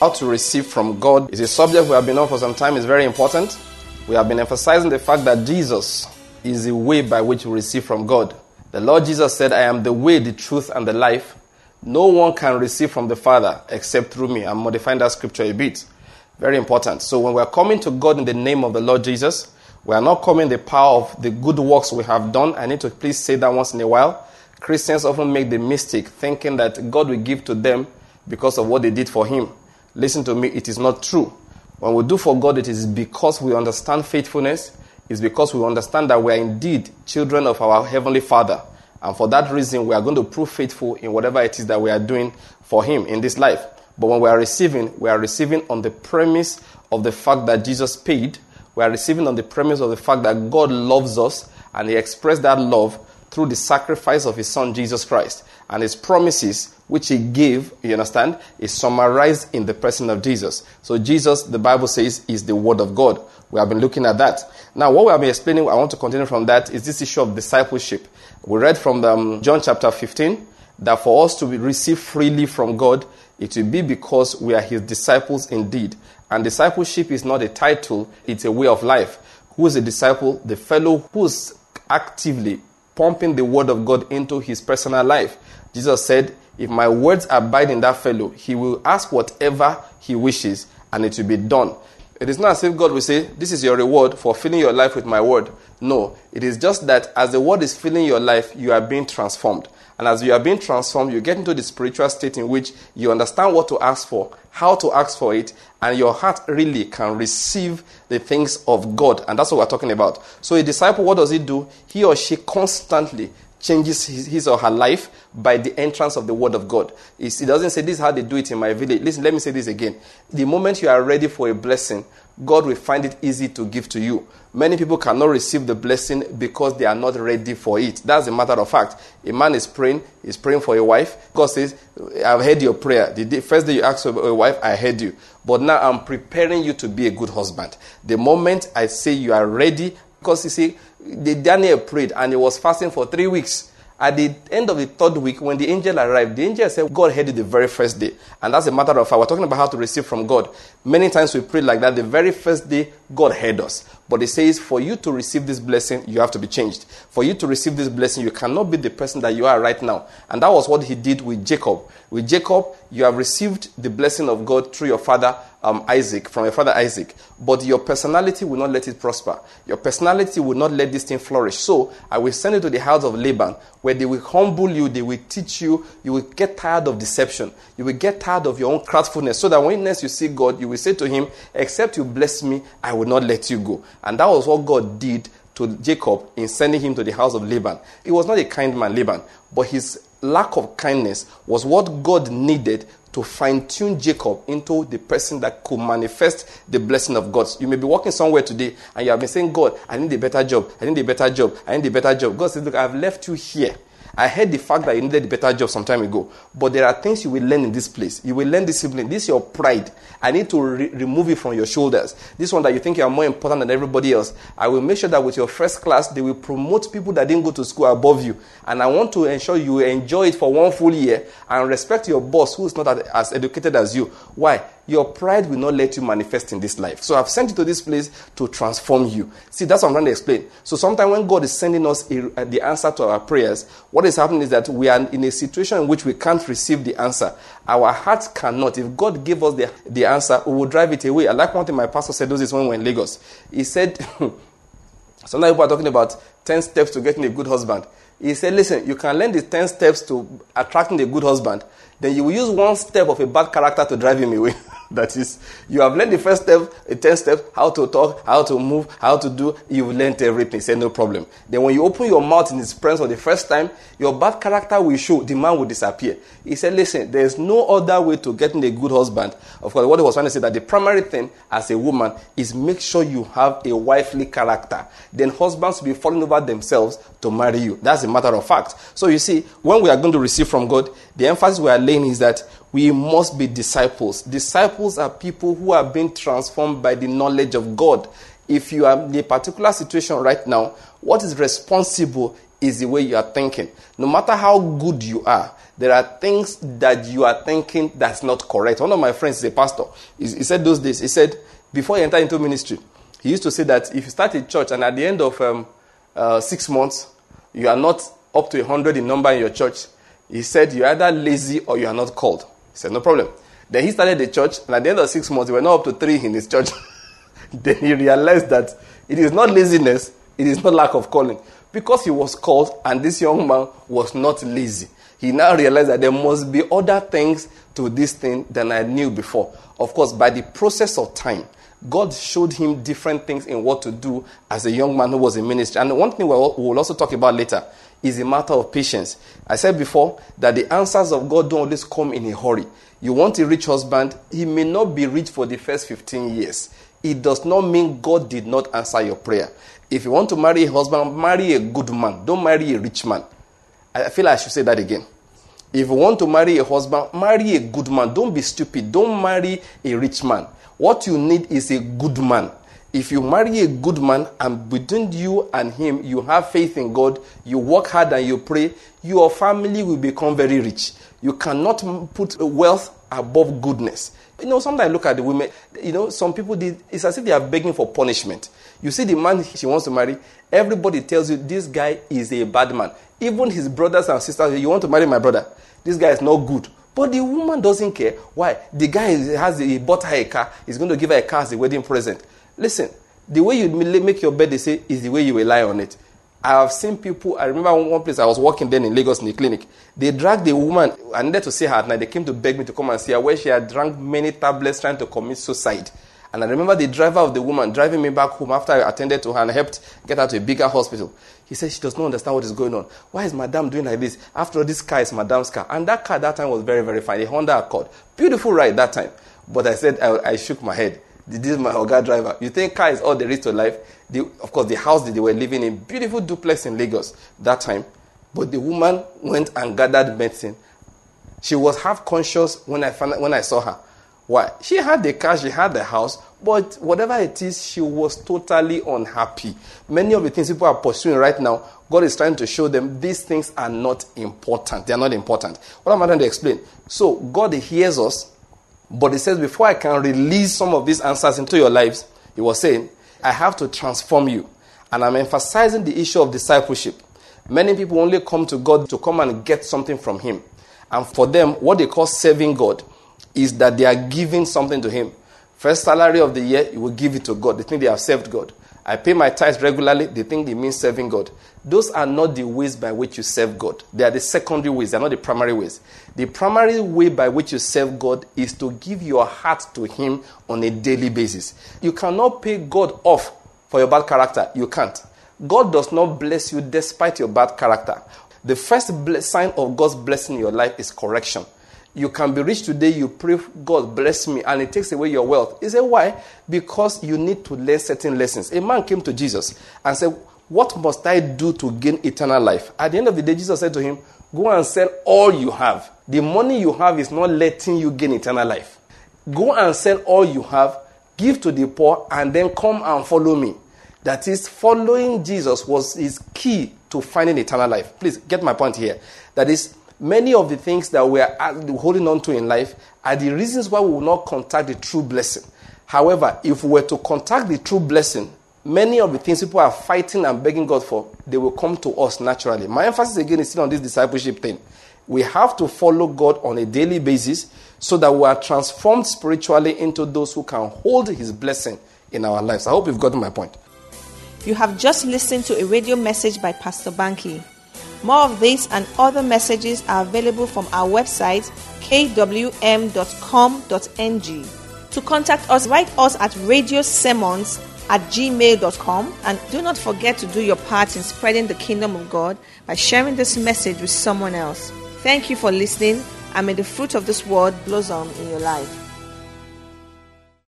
How to receive from God is a subject we have been on for some time. It's very important. We have been emphasizing the fact that Jesus is the way by which we receive from God. The Lord Jesus said, I am the way, the truth, and the life. No one can receive from the Father except through me. I'm modifying that scripture a bit. Very important. So when we're coming to God in the name of the Lord Jesus, we are not coming the power of the good works we have done. I need to please say that once in a while. Christians often make the mistake thinking that God will give to them because of what they did for Him. Listen to me, it is not true. When we do for God, it is because we understand faithfulness, it's because we understand that we are indeed children of our Heavenly Father. And for that reason, we are going to prove faithful in whatever it is that we are doing for Him in this life. But when we are receiving, we are receiving on the premise of the fact that Jesus paid. We are receiving on the premise of the fact that God loves us and He expressed that love through the sacrifice of his son Jesus Christ. And his promises, which he gave, you understand, is summarized in the person of Jesus. So Jesus, the Bible says, is the word of God. We have been looking at that. Now, what we have been explaining, I want to continue from that, is this issue of discipleship. We read from the, um, John chapter 15 that for us to be receive freely from God, it will be because we are his disciples indeed. And discipleship is not a title, it's a way of life. Who is a disciple? The fellow who's actively pumping the word of God into his personal life. Jesus said, If my words abide in that fellow, he will ask whatever he wishes and it will be done. It is not as if God will say, This is your reward for filling your life with my word. No, it is just that as the word is filling your life, you are being transformed. And as you are being transformed, you get into the spiritual state in which you understand what to ask for, how to ask for it, and your heart really can receive the things of God. And that's what we're talking about. So, a disciple, what does he do? He or she constantly changes his, or her life by the entrance of the word of God. It doesn't say this is how they do it in my village. Listen, let me say this again. The moment you are ready for a blessing, God will find it easy to give to you. Many people cannot receive the blessing because they are not ready for it. That's a matter of fact. A man is praying, he's praying for a wife. God says, I've heard your prayer. The day, first day you asked for a wife, I heard you. But now I'm preparing you to be a good husband. The moment I say you are ready, because you see, the Daniel prayed and he was fasting for three weeks. At the end of the third week, when the angel arrived, the angel said, God heard it the very first day. And that's a matter of fact. We're talking about how to receive from God. Many times we pray like that. The very first day, God heard us. But it says, for you to receive this blessing, you have to be changed. For you to receive this blessing, you cannot be the person that you are right now. And that was what he did with Jacob. With Jacob, you have received the blessing of God through your father um, Isaac, from your father Isaac. But your personality will not let it prosper. Your personality will not let this thing flourish. So I will send you to the house of Laban, where they will humble you, they will teach you, you will get tired of deception. You will get tired of your own craftfulness. So that when next you see God, you will say to him, Except you bless me, I will not let you go. And that was what God did to Jacob in sending him to the house of Laban. He was not a kind man, Laban, but his lack of kindness was what God needed to fine tune Jacob into the person that could manifest the blessing of God. You may be walking somewhere today and you have been saying, God, I need a better job. I need a better job. I need a better job. God says, Look, I've left you here I heard the fact that you needed a better job some time ago. But there are things you will learn in this place. You will learn discipline. This is your pride. I need to re- remove it from your shoulders. This one that you think you are more important than everybody else. I will make sure that with your first class, they will promote people that didn't go to school above you. And I want to ensure you enjoy it for one full year and respect your boss who is not as educated as you. Why? your pride will not let you manifest in this life. So I've sent you to this place to transform you. See, that's what I'm trying to explain. So sometimes when God is sending us a, a, the answer to our prayers, what is happening is that we are in a situation in which we can't receive the answer. Our hearts cannot. If God gave us the, the answer, we will drive it away. I like one thing my pastor said this days when we were in Lagos. He said, sometimes people are talking about 10 steps to getting a good husband. He said, listen, you can learn the 10 steps to attracting a good husband. Then you will use one step of a bad character to drive him away. That is, you have learned the first step, a 10 steps, how to talk, how to move, how to do. You've learned everything. Say no problem. Then when you open your mouth in his presence for the first time, your bad character will show. The man will disappear. He said, listen, there's no other way to getting a good husband. Of course, what he was trying to say that the primary thing as a woman is make sure you have a wifely character. Then husbands will be falling over themselves to marry you. That's a matter of fact. So you see, when we are going to receive from God, the emphasis we are laying is that we must be disciples. Disciples are people who are being transformed by the knowledge of God. If you are in a particular situation right now, what is responsible is the way you are thinking. No matter how good you are, there are things that you are thinking that's not correct. One of my friends is a pastor. He, he said those days, he said, before he entered into ministry, he used to say that if you start a church and at the end of um, uh, six months, you are not up to 100 in number in your church, he said you're either lazy or you are not called. Said, no problem. Then he started the church, and at the end of six months, he were not up to three in his church. then he realized that it is not laziness, it is not lack of calling. Because he was called, and this young man was not lazy. He now realized that there must be other things to this thing than I knew before. Of course, by the process of time, God showed him different things in what to do as a young man who was in ministry. And one thing we will also talk about later is a matter of patience. I said before that the answers of God don't always come in a hurry. You want a rich husband, he may not be rich for the first 15 years. It does not mean God did not answer your prayer. If you want to marry a husband, marry a good man. Don't marry a rich man. I feel I should say that again. If you want to marry a husband, marry a good man. Don't be stupid. Don't marry a rich man. What you need is a good man. If you marry a good man and between you and him you have faith in God, you work hard and you pray, your family will become very rich. You cannot put wealth above goodness. You know, sometimes I look at the women, you know, some people, it's as if they are begging for punishment. You see the man she wants to marry, everybody tells you this guy is a bad man. Even his brothers and sisters, you want to marry my brother? This guy is not good. But the woman doesn't care. Why? The guy has he bought her a car. He's going to give her a car as a wedding present. Listen, the way you make your bed, they say, is the way you lie on it. I have seen people. I remember one place I was working then in Lagos in the clinic. They dragged the woman. I needed to see her at night. They came to beg me to come and see her, where she had drank many tablets trying to commit suicide. And I remember the driver of the woman driving me back home after I attended to her and helped get her to a bigger hospital. He said she does not understand what is going on. Why is Madame doing like this? After all, this car is Madame's car. And that car that time was very, very fine. A Honda Accord. Beautiful ride that time. But I said, I, I shook my head. This is my Oga driver. You think car is all there is to life? The, of course, the house that they were living in, beautiful duplex in Lagos that time. But the woman went and gathered medicine. She was half conscious when I, found, when I saw her. Why? She had the car, she had the house, but whatever it is, she was totally unhappy. Many of the things people are pursuing right now, God is trying to show them these things are not important. They are not important. What am I trying to explain? So, God hears us, but He says, before I can release some of these answers into your lives, He was saying, I have to transform you. And I'm emphasizing the issue of discipleship. Many people only come to God to come and get something from Him. And for them, what they call serving God is that they are giving something to Him. First salary of the year, you will give it to God. They think they have served God. I pay my tithes regularly. They think it means serving God. Those are not the ways by which you serve God. They are the secondary ways. They are not the primary ways. The primary way by which you serve God is to give your heart to Him on a daily basis. You cannot pay God off for your bad character. You can't. God does not bless you despite your bad character. The first sign of God's blessing in your life is correction. You can be rich today, you pray, God bless me, and it takes away your wealth. He said, Why? Because you need to learn certain lessons. A man came to Jesus and said, What must I do to gain eternal life? At the end of the day, Jesus said to him, Go and sell all you have. The money you have is not letting you gain eternal life. Go and sell all you have, give to the poor, and then come and follow me. That is, following Jesus was his key to finding eternal life. Please get my point here. That is, many of the things that we are holding on to in life are the reasons why we will not contact the true blessing. However, if we were to contact the true blessing, many of the things people are fighting and begging God for, they will come to us naturally. My emphasis again is still on this discipleship thing. We have to follow God on a daily basis so that we are transformed spiritually into those who can hold His blessing in our lives. I hope you've gotten my point. You have just listened to a radio message by Pastor Banky. More of these and other messages are available from our website kwm.com.ng. To contact us, write us at radiosermons at gmail.com and do not forget to do your part in spreading the kingdom of God by sharing this message with someone else. Thank you for listening and may the fruit of this word blossom in your life.